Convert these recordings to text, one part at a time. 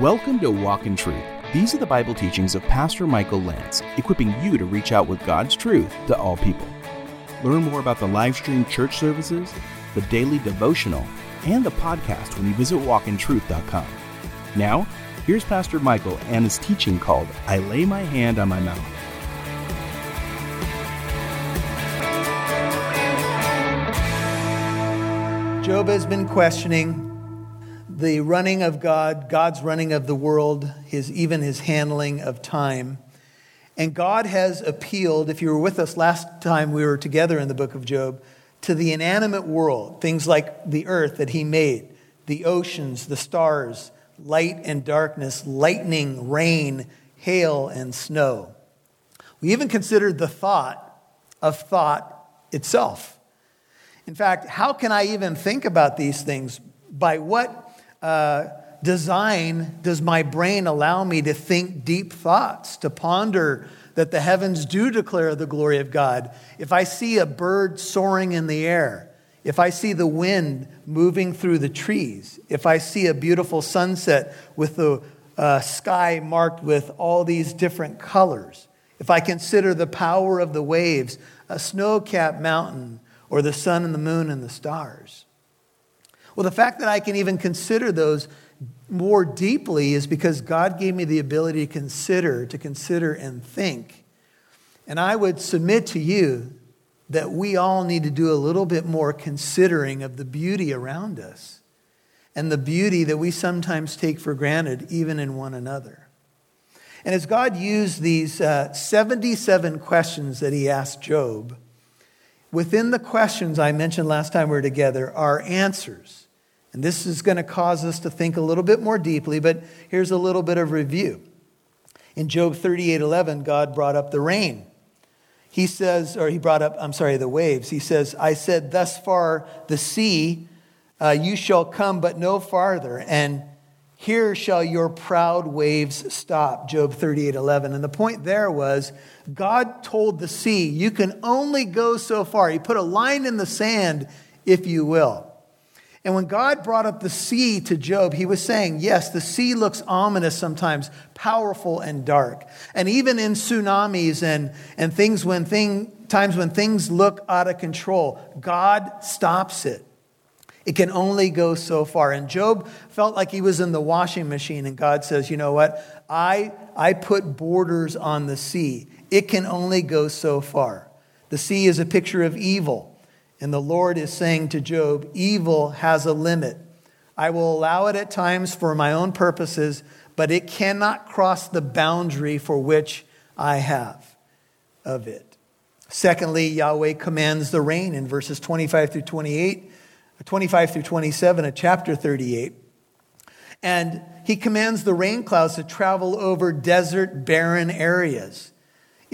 Welcome to Walk in Truth. These are the Bible teachings of Pastor Michael Lance, equipping you to reach out with God's truth to all people. Learn more about the live stream church services, the daily devotional, and the podcast when you visit walkintruth.com. Now, here's Pastor Michael and his teaching called I Lay My Hand on My Mouth. Job has been questioning the running of God, God's running of the world, his, even his handling of time. And God has appealed, if you were with us last time we were together in the book of Job, to the inanimate world, things like the earth that he made, the oceans, the stars, light and darkness, lightning, rain, hail, and snow. We even considered the thought of thought itself. In fact, how can I even think about these things? By what uh, design does my brain allow me to think deep thoughts, to ponder that the heavens do declare the glory of God? If I see a bird soaring in the air, if I see the wind moving through the trees, if I see a beautiful sunset with the uh, sky marked with all these different colors, if I consider the power of the waves, a snow capped mountain, or the sun and the moon and the stars, well, the fact that I can even consider those more deeply is because God gave me the ability to consider, to consider and think. And I would submit to you that we all need to do a little bit more considering of the beauty around us and the beauty that we sometimes take for granted, even in one another. And as God used these uh, 77 questions that he asked Job, within the questions I mentioned last time we were together are answers and this is going to cause us to think a little bit more deeply, but here's a little bit of review. In Job 38 11, God brought up the rain. He says, or he brought up, I'm sorry, the waves. He says, I said, Thus far the sea, uh, you shall come, but no farther. And here shall your proud waves stop. Job 38 11. And the point there was, God told the sea, You can only go so far. He put a line in the sand, if you will. And when God brought up the sea to Job, he was saying, yes, the sea looks ominous sometimes, powerful and dark. And even in tsunamis and, and things when thing, times when things look out of control, God stops it. It can only go so far. And Job felt like he was in the washing machine, and God says, You know what? I, I put borders on the sea. It can only go so far. The sea is a picture of evil. And the Lord is saying to Job, evil has a limit. I will allow it at times for my own purposes, but it cannot cross the boundary for which I have of it. Secondly, Yahweh commands the rain in verses 25 through 28, 25 through 27 of chapter 38. And he commands the rain clouds to travel over desert, barren areas.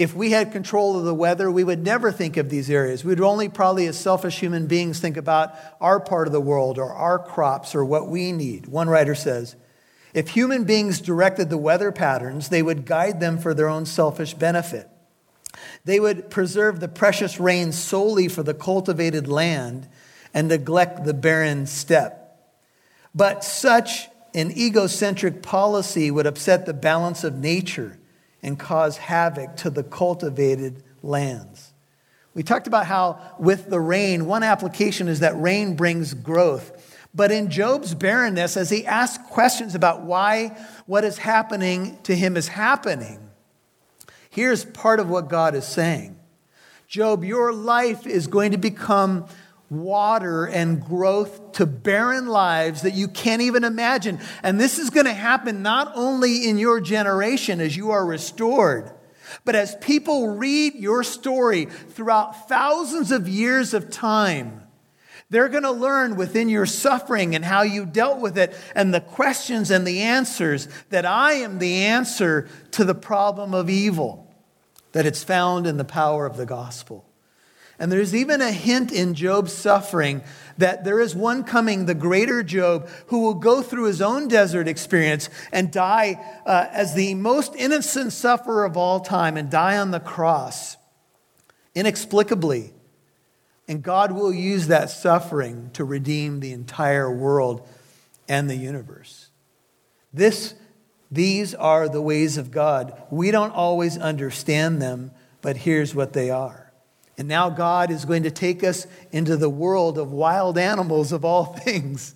If we had control of the weather, we would never think of these areas. We'd only probably, as selfish human beings, think about our part of the world or our crops or what we need. One writer says, if human beings directed the weather patterns, they would guide them for their own selfish benefit. They would preserve the precious rain solely for the cultivated land and neglect the barren steppe. But such an egocentric policy would upset the balance of nature and cause havoc to the cultivated lands. We talked about how, with the rain, one application is that rain brings growth. But in Job's barrenness, as he asks questions about why what is happening to him is happening, here's part of what God is saying Job, your life is going to become water and growth to barren lives that you can't even imagine. And this is going to happen not only in your generation as you are restored, but as people read your story throughout thousands of years of time. They're going to learn within your suffering and how you dealt with it and the questions and the answers that I am the answer to the problem of evil, that it's found in the power of the gospel. And there's even a hint in Job's suffering that there is one coming, the greater Job, who will go through his own desert experience and die uh, as the most innocent sufferer of all time and die on the cross inexplicably. And God will use that suffering to redeem the entire world and the universe. This These are the ways of God. We don't always understand them, but here's what they are. And now God is going to take us into the world of wild animals of all things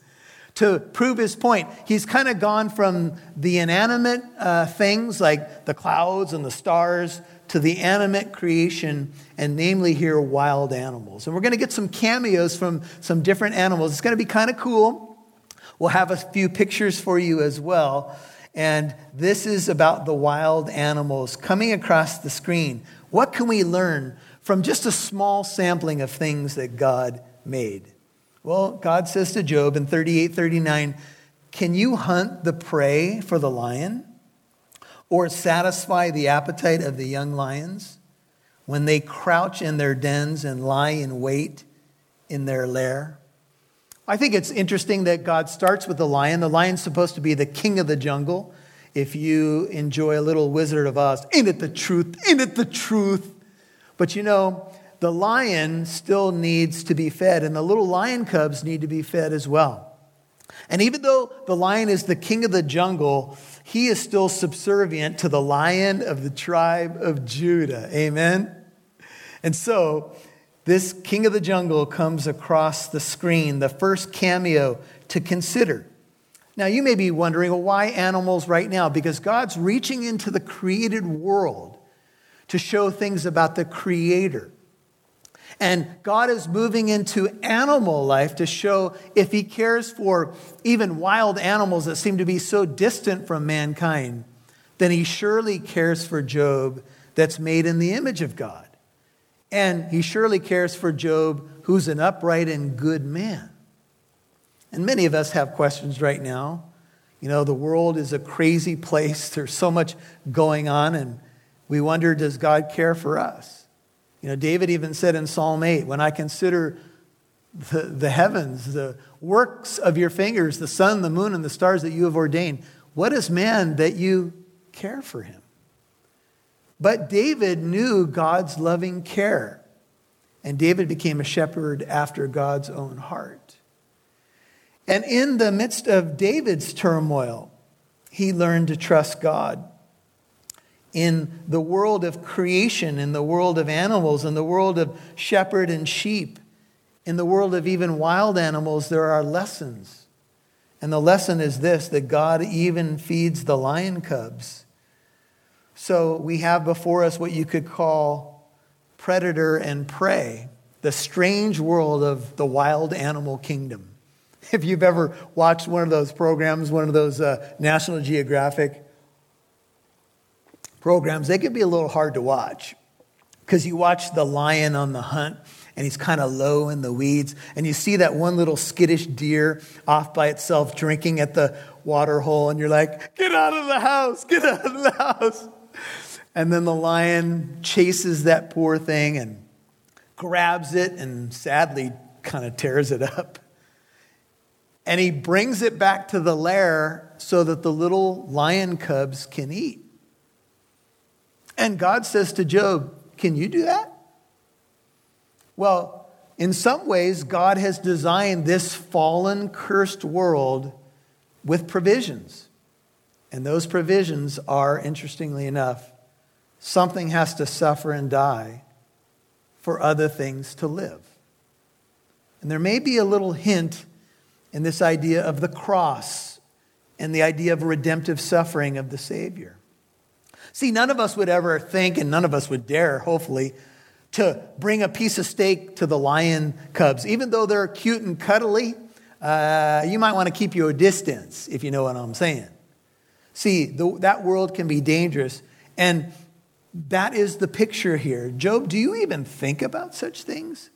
to prove his point. He's kind of gone from the inanimate uh, things like the clouds and the stars to the animate creation, and namely here, wild animals. And we're going to get some cameos from some different animals. It's going to be kind of cool. We'll have a few pictures for you as well. And this is about the wild animals coming across the screen. What can we learn from just a small sampling of things that God made? Well, God says to Job in 38 39, Can you hunt the prey for the lion? Or satisfy the appetite of the young lions when they crouch in their dens and lie in wait in their lair? I think it's interesting that God starts with the lion. The lion's supposed to be the king of the jungle. If you enjoy a little Wizard of Oz, ain't it the truth? Ain't it the truth? But you know, the lion still needs to be fed, and the little lion cubs need to be fed as well. And even though the lion is the king of the jungle, he is still subservient to the lion of the tribe of Judah. Amen? And so, this king of the jungle comes across the screen, the first cameo to consider. Now, you may be wondering, well, why animals right now? Because God's reaching into the created world to show things about the Creator. And God is moving into animal life to show if He cares for even wild animals that seem to be so distant from mankind, then He surely cares for Job that's made in the image of God. And he surely cares for Job, who's an upright and good man. And many of us have questions right now. You know, the world is a crazy place, there's so much going on, and we wonder does God care for us? You know, David even said in Psalm 8, when I consider the, the heavens, the works of your fingers, the sun, the moon, and the stars that you have ordained, what is man that you care for him? But David knew God's loving care, and David became a shepherd after God's own heart. And in the midst of David's turmoil, he learned to trust God. In the world of creation, in the world of animals, in the world of shepherd and sheep, in the world of even wild animals, there are lessons. And the lesson is this that God even feeds the lion cubs so we have before us what you could call predator and prey, the strange world of the wild animal kingdom. If you've ever watched one of those programs, one of those uh, National Geographic programs, they can be a little hard to watch because you watch the lion on the hunt and he's kind of low in the weeds. And you see that one little skittish deer off by itself drinking at the water hole, and you're like, get out of the house, get out of the house. And then the lion chases that poor thing and grabs it and sadly kind of tears it up. And he brings it back to the lair so that the little lion cubs can eat. And God says to Job, Can you do that? Well, in some ways, God has designed this fallen, cursed world with provisions. And those provisions are, interestingly enough, something has to suffer and die for other things to live. And there may be a little hint in this idea of the cross and the idea of redemptive suffering of the Savior. See, none of us would ever think, and none of us would dare, hopefully, to bring a piece of steak to the lion cubs. Even though they're cute and cuddly, uh, you might want to keep your distance, if you know what I'm saying. See, the, that world can be dangerous. And that is the picture here. Job, do you even think about such things?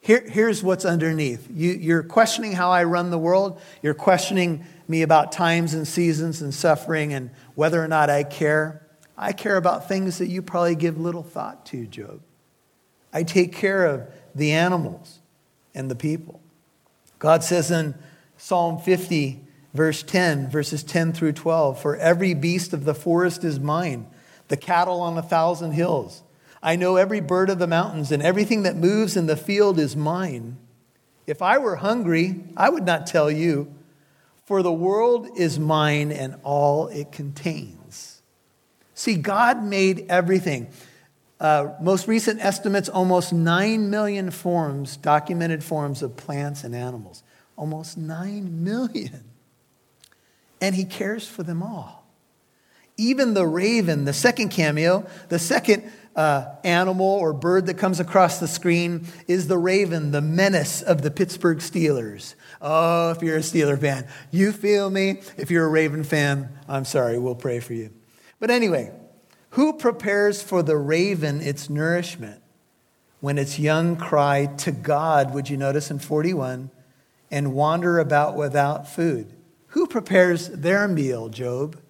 Here, here's what's underneath. You, you're questioning how I run the world. You're questioning me about times and seasons and suffering and whether or not I care. I care about things that you probably give little thought to, Job. I take care of the animals and the people. God says in Psalm 50, verse 10, verses 10 through 12, For every beast of the forest is mine the cattle on a thousand hills. I know every bird of the mountains, and everything that moves in the field is mine. If I were hungry, I would not tell you, For the world is mine and all it contains. See, God made everything. Uh, most recent estimates almost 9 million forms, documented forms of plants and animals. Almost 9 million. And He cares for them all. Even the raven, the second cameo, the second uh, animal or bird that comes across the screen is the raven, the menace of the Pittsburgh Steelers. Oh, if you're a Steeler fan, you feel me. If you're a Raven fan, I'm sorry, we'll pray for you. But anyway, who prepares for the raven its nourishment when its young cry to God, would you notice in 41, and wander about without food? Who prepares their meal, Job?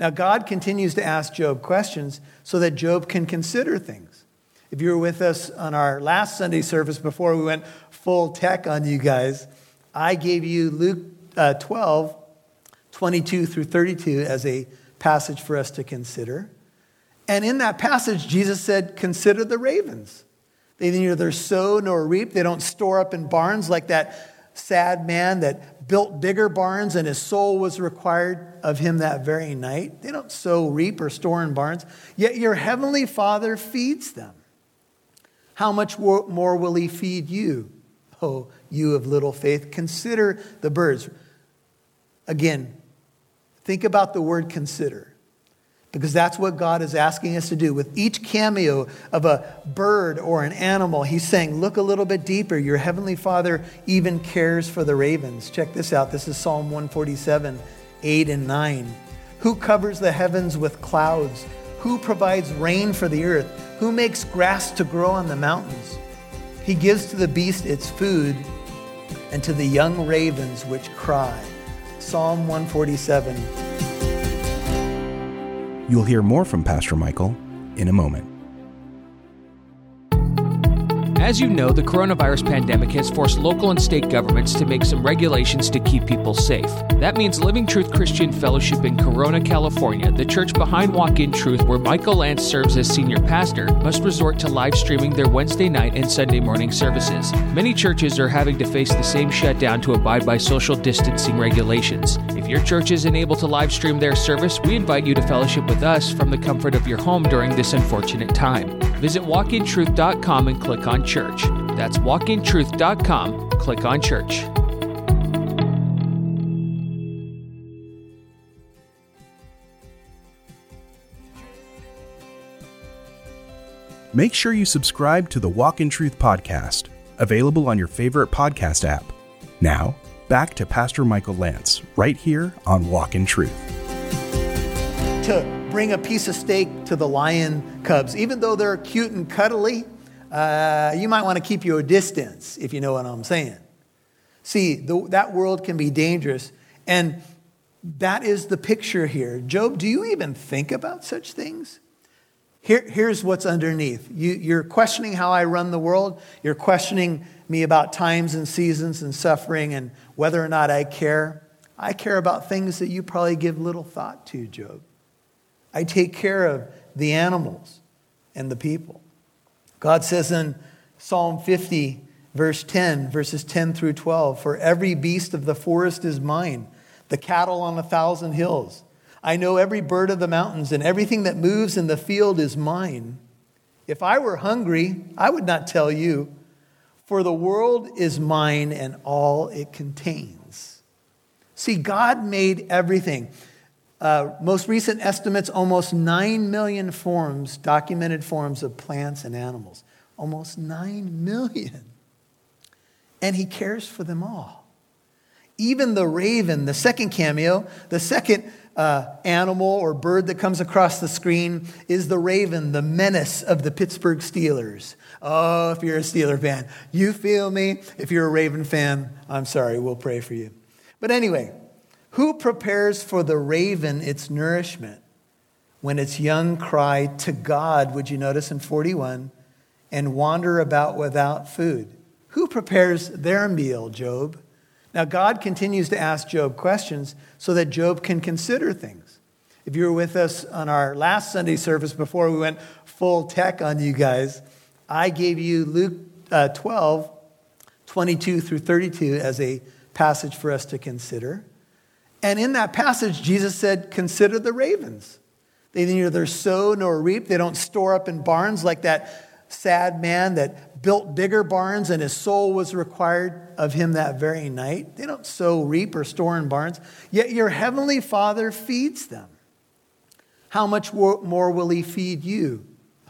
Now, God continues to ask Job questions so that Job can consider things. If you were with us on our last Sunday service before we went full tech on you guys, I gave you Luke uh, 12, 22 through 32 as a passage for us to consider. And in that passage, Jesus said, Consider the ravens. They neither sow nor reap, they don't store up in barns like that sad man that built bigger barns and his soul was required of him that very night. They don't sow, reap, or store in barns, yet your heavenly Father feeds them. How much more will he feed you, oh, you of little faith? Consider the birds. Again, think about the word consider because that's what God is asking us to do. With each cameo of a bird or an animal, He's saying, Look a little bit deeper. Your Heavenly Father even cares for the ravens. Check this out. This is Psalm 147, 8 and 9. Who covers the heavens with clouds? Who provides rain for the earth? Who makes grass to grow on the mountains? He gives to the beast its food and to the young ravens which cry. Psalm 147. You'll hear more from Pastor Michael in a moment. As you know, the coronavirus pandemic has forced local and state governments to make some regulations to keep people safe. That means Living Truth Christian Fellowship in Corona, California, the church behind Walk in Truth, where Michael Lance serves as senior pastor, must resort to live streaming their Wednesday night and Sunday morning services. Many churches are having to face the same shutdown to abide by social distancing regulations. If your church isn't able to live stream their service, we invite you to fellowship with us from the comfort of your home during this unfortunate time. Visit walkintruth.com and click on church. That's walkintruth.com, click on church. Make sure you subscribe to the Walk in Truth podcast, available on your favorite podcast app. Now, back to Pastor Michael Lance, right here on Walk in Truth. To bring a piece of steak to the lion cubs. Even though they're cute and cuddly, uh, you might want to keep your distance, if you know what I'm saying. See, the, that world can be dangerous. And that is the picture here. Job, do you even think about such things? Here, here's what's underneath. You, you're questioning how I run the world. You're questioning me about times and seasons and suffering and whether or not I care. I care about things that you probably give little thought to, Job. I take care of the animals and the people. God says in Psalm 50, verse 10, verses 10 through 12 For every beast of the forest is mine, the cattle on a thousand hills. I know every bird of the mountains, and everything that moves in the field is mine. If I were hungry, I would not tell you, for the world is mine and all it contains. See, God made everything. Uh, most recent estimates almost 9 million forms, documented forms of plants and animals. Almost 9 million. And he cares for them all. Even the raven, the second cameo, the second uh, animal or bird that comes across the screen is the raven, the menace of the Pittsburgh Steelers. Oh, if you're a Steeler fan, you feel me. If you're a Raven fan, I'm sorry, we'll pray for you. But anyway, who prepares for the raven its nourishment when its young cry to God, would you notice in 41, and wander about without food? Who prepares their meal, Job? Now, God continues to ask Job questions so that Job can consider things. If you were with us on our last Sunday service before we went full tech on you guys, I gave you Luke uh, 12, 22 through 32 as a passage for us to consider. And in that passage, Jesus said, Consider the ravens. They neither sow nor reap, they don't store up in barns like that sad man that built bigger barns and his soul was required of him that very night. They don't sow, reap, or store in barns, yet your heavenly Father feeds them. How much more will he feed you,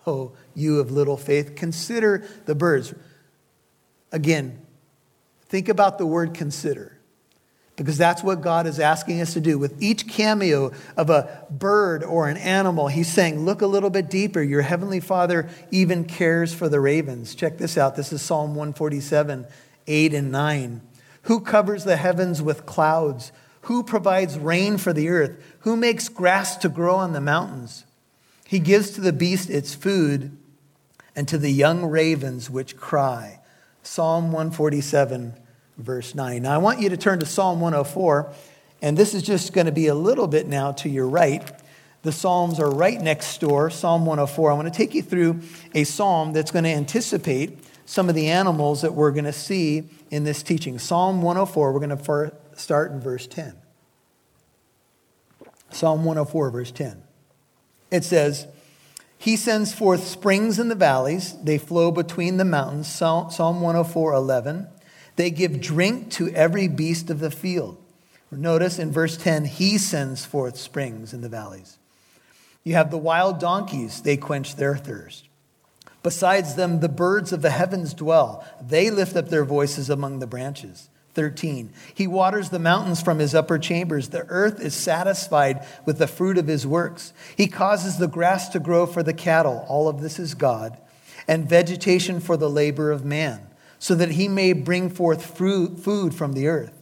oh, you of little faith? Consider the birds. Again, think about the word consider because that's what God is asking us to do. With each cameo of a bird or an animal, He's saying, Look a little bit deeper. Your Heavenly Father even cares for the ravens. Check this out. This is Psalm 147, 8 and 9. Who covers the heavens with clouds? Who provides rain for the earth? Who makes grass to grow on the mountains? He gives to the beast its food and to the young ravens which cry. Psalm 147, verse 9. Now, I want you to turn to Psalm 104, and this is just going to be a little bit now to your right. The Psalms are right next door, Psalm 104. I want to take you through a psalm that's going to anticipate some of the animals that we're going to see in this teaching. Psalm 104, we're going to start in verse 10. Psalm 104, verse 10. It says, He sends forth springs in the valleys, they flow between the mountains. Psalm 104, 11. They give drink to every beast of the field. Notice in verse 10, he sends forth springs in the valleys. You have the wild donkeys, they quench their thirst. Besides them, the birds of the heavens dwell. They lift up their voices among the branches. 13. He waters the mountains from his upper chambers. The earth is satisfied with the fruit of his works. He causes the grass to grow for the cattle. All of this is God. And vegetation for the labor of man so that he may bring forth fruit, food from the earth,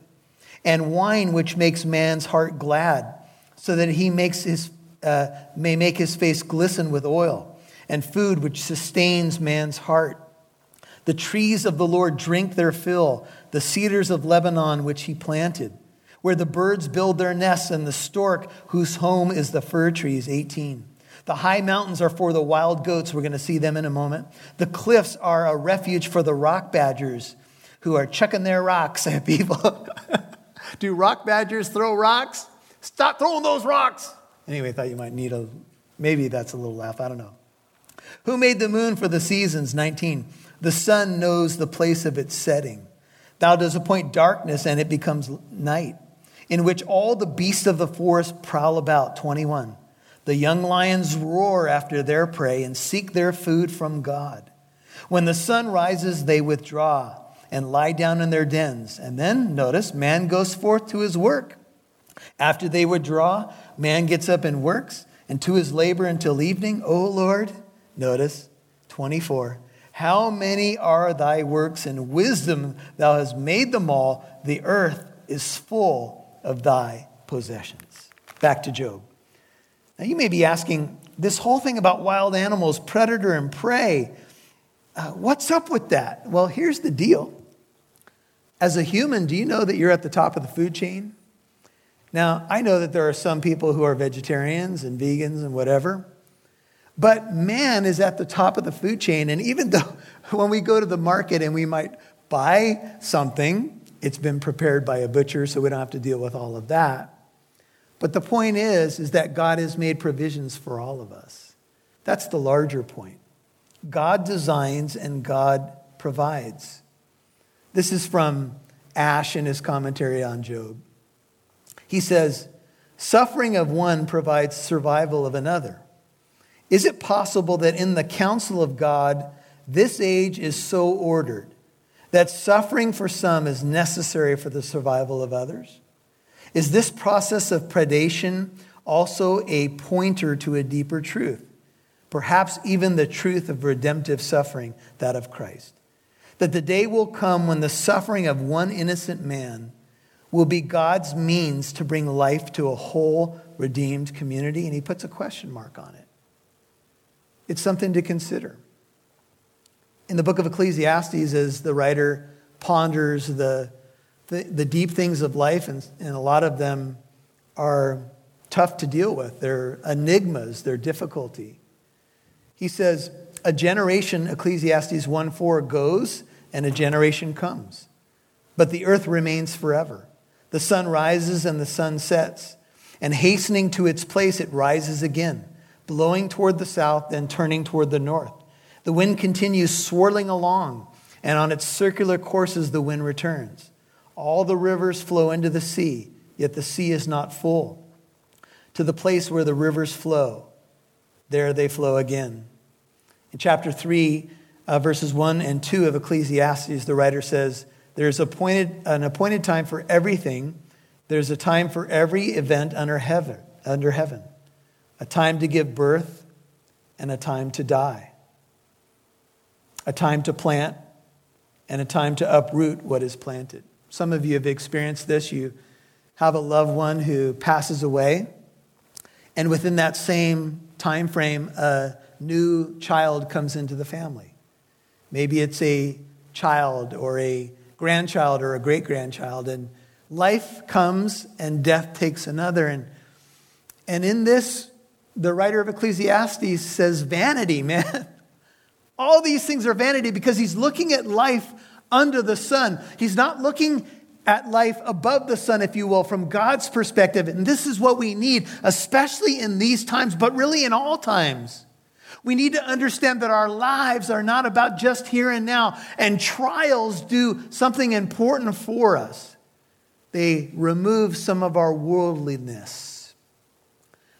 and wine which makes man's heart glad, so that he makes his, uh, may make his face glisten with oil, and food which sustains man's heart. The trees of the Lord drink their fill, the cedars of Lebanon which he planted, where the birds build their nests, and the stork whose home is the fir trees. 18. The high mountains are for the wild goats. We're going to see them in a moment. The cliffs are a refuge for the rock badgers who are chucking their rocks at people. Do rock badgers throw rocks? Stop throwing those rocks. Anyway, I thought you might need a, maybe that's a little laugh. I don't know. Who made the moon for the seasons? 19. The sun knows the place of its setting. Thou dost appoint darkness and it becomes night, in which all the beasts of the forest prowl about. 21. The young lions roar after their prey and seek their food from God. When the sun rises, they withdraw and lie down in their dens. And then, notice, man goes forth to his work. After they withdraw, man gets up and works, and to his labor until evening. O Lord, notice 24. How many are thy works and wisdom? Thou hast made them all. The earth is full of thy possessions. Back to Job. Now, you may be asking this whole thing about wild animals, predator and prey, uh, what's up with that? Well, here's the deal. As a human, do you know that you're at the top of the food chain? Now, I know that there are some people who are vegetarians and vegans and whatever, but man is at the top of the food chain. And even though when we go to the market and we might buy something, it's been prepared by a butcher, so we don't have to deal with all of that. But the point is, is that God has made provisions for all of us. That's the larger point. God designs and God provides. This is from Ash in his commentary on Job. He says, Suffering of one provides survival of another. Is it possible that in the counsel of God, this age is so ordered that suffering for some is necessary for the survival of others? Is this process of predation also a pointer to a deeper truth? Perhaps even the truth of redemptive suffering, that of Christ. That the day will come when the suffering of one innocent man will be God's means to bring life to a whole redeemed community. And he puts a question mark on it. It's something to consider. In the book of Ecclesiastes, as the writer ponders the the, the deep things of life, and, and a lot of them are tough to deal with. They're enigmas, they're difficulty. He says, A generation, Ecclesiastes 1 4, goes, and a generation comes. But the earth remains forever. The sun rises and the sun sets, and hastening to its place, it rises again, blowing toward the south, then turning toward the north. The wind continues swirling along, and on its circular courses, the wind returns. All the rivers flow into the sea, yet the sea is not full. To the place where the rivers flow, there they flow again. In chapter 3, uh, verses 1 and 2 of Ecclesiastes, the writer says, There's appointed, an appointed time for everything. There's a time for every event under heaven, under heaven. A time to give birth and a time to die a time to plant, and a time to uproot what is planted. Some of you have experienced this. You have a loved one who passes away, and within that same time frame, a new child comes into the family. Maybe it's a child or a grandchild or a great grandchild, and life comes and death takes another. And, and in this, the writer of Ecclesiastes says, vanity, man. All these things are vanity because he's looking at life under the sun. He's not looking at life above the sun, if you will, from God's perspective. And this is what we need, especially in these times, but really in all times. We need to understand that our lives are not about just here and now, and trials do something important for us. They remove some of our worldliness.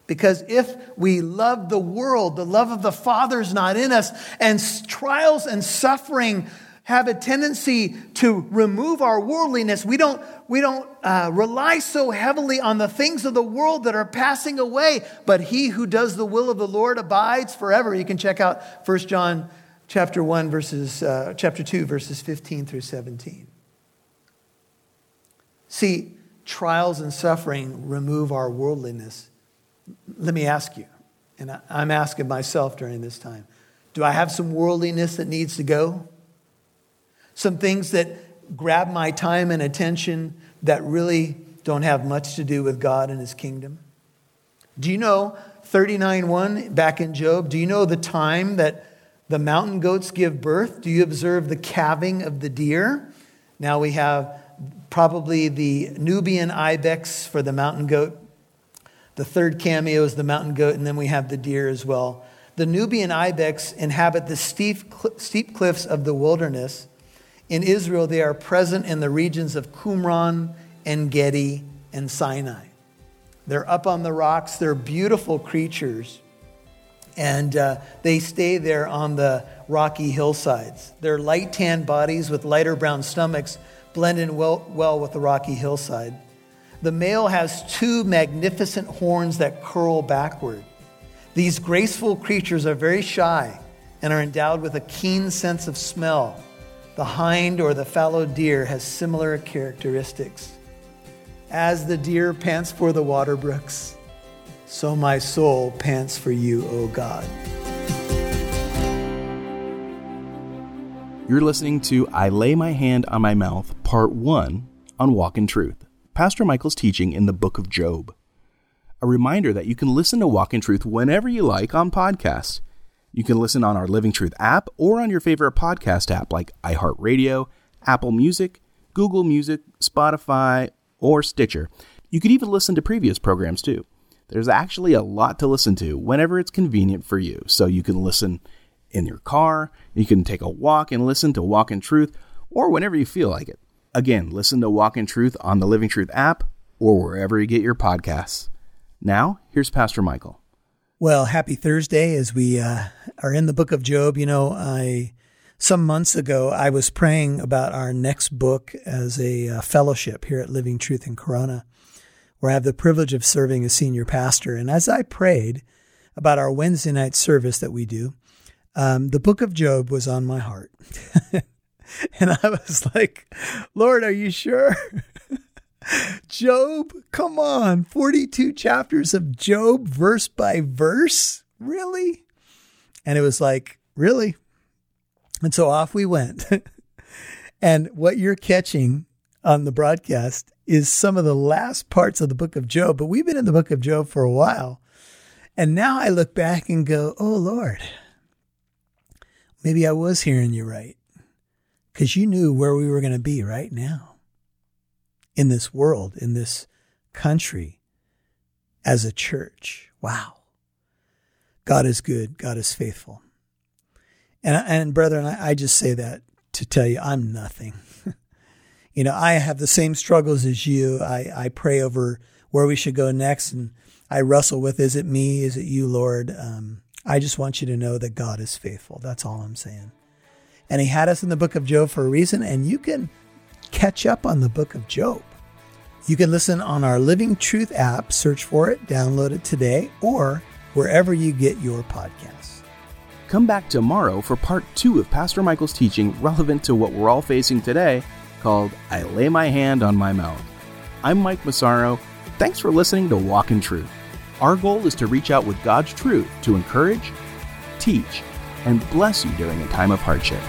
Because if we love the world, the love of the Father is not in us, and trials and suffering have a tendency to remove our worldliness. We don't, we don't uh, rely so heavily on the things of the world that are passing away, but he who does the will of the Lord abides forever. You can check out 1 John chapter 1 verses, uh, chapter 2 verses 15 through 17. See, trials and suffering remove our worldliness let me ask you, and I'm asking myself during this time do I have some worldliness that needs to go? Some things that grab my time and attention that really don't have much to do with God and His kingdom? Do you know 39.1 back in Job? Do you know the time that the mountain goats give birth? Do you observe the calving of the deer? Now we have probably the Nubian ibex for the mountain goat the third cameo is the mountain goat, and then we have the deer as well. The Nubian ibex inhabit the steep, steep cliffs of the wilderness. In Israel, they are present in the regions of Qumran, En Gedi, and Sinai. They're up on the rocks. They're beautiful creatures. And uh, they stay there on the rocky hillsides. Their light tan bodies with lighter brown stomachs blend in well, well with the rocky hillside. The male has two magnificent horns that curl backward. These graceful creatures are very shy and are endowed with a keen sense of smell. The hind or the fallow deer has similar characteristics. As the deer pants for the water brooks, so my soul pants for you, O God. You're listening to I Lay My Hand on My Mouth, Part 1 on Walk in Truth. Pastor Michael's teaching in the book of Job. A reminder that you can listen to Walk in Truth whenever you like on podcasts. You can listen on our Living Truth app or on your favorite podcast app like iHeartRadio, Apple Music, Google Music, Spotify, or Stitcher. You could even listen to previous programs too. There's actually a lot to listen to whenever it's convenient for you. So you can listen in your car, you can take a walk and listen to Walk in Truth, or whenever you feel like it. Again, listen to Walk in Truth on the Living Truth app or wherever you get your podcasts. Now, here's Pastor Michael. Well, happy Thursday as we uh, are in the book of Job. You know, I some months ago I was praying about our next book as a uh, fellowship here at Living Truth in Corona, where I have the privilege of serving as senior pastor. And as I prayed about our Wednesday night service that we do, um, the book of Job was on my heart. And I was like, Lord, are you sure? Job, come on, 42 chapters of Job, verse by verse? Really? And it was like, really? And so off we went. and what you're catching on the broadcast is some of the last parts of the book of Job, but we've been in the book of Job for a while. And now I look back and go, oh Lord, maybe I was hearing you right because you knew where we were going to be right now. In this world, in this country, as a church. Wow. God is good. God is faithful. And, and brethren, I, I just say that to tell you I'm nothing. you know, I have the same struggles as you. I, I pray over where we should go next and I wrestle with, is it me? Is it you, Lord? Um, I just want you to know that God is faithful. That's all I'm saying. And he had us in the book of Job for a reason, and you can catch up on the book of Job. You can listen on our Living Truth app, search for it, download it today, or wherever you get your podcasts. Come back tomorrow for part two of Pastor Michael's teaching relevant to what we're all facing today called I Lay My Hand on My Mouth. I'm Mike Massaro. Thanks for listening to Walk in Truth. Our goal is to reach out with God's truth to encourage, teach, and bless you during a time of hardship.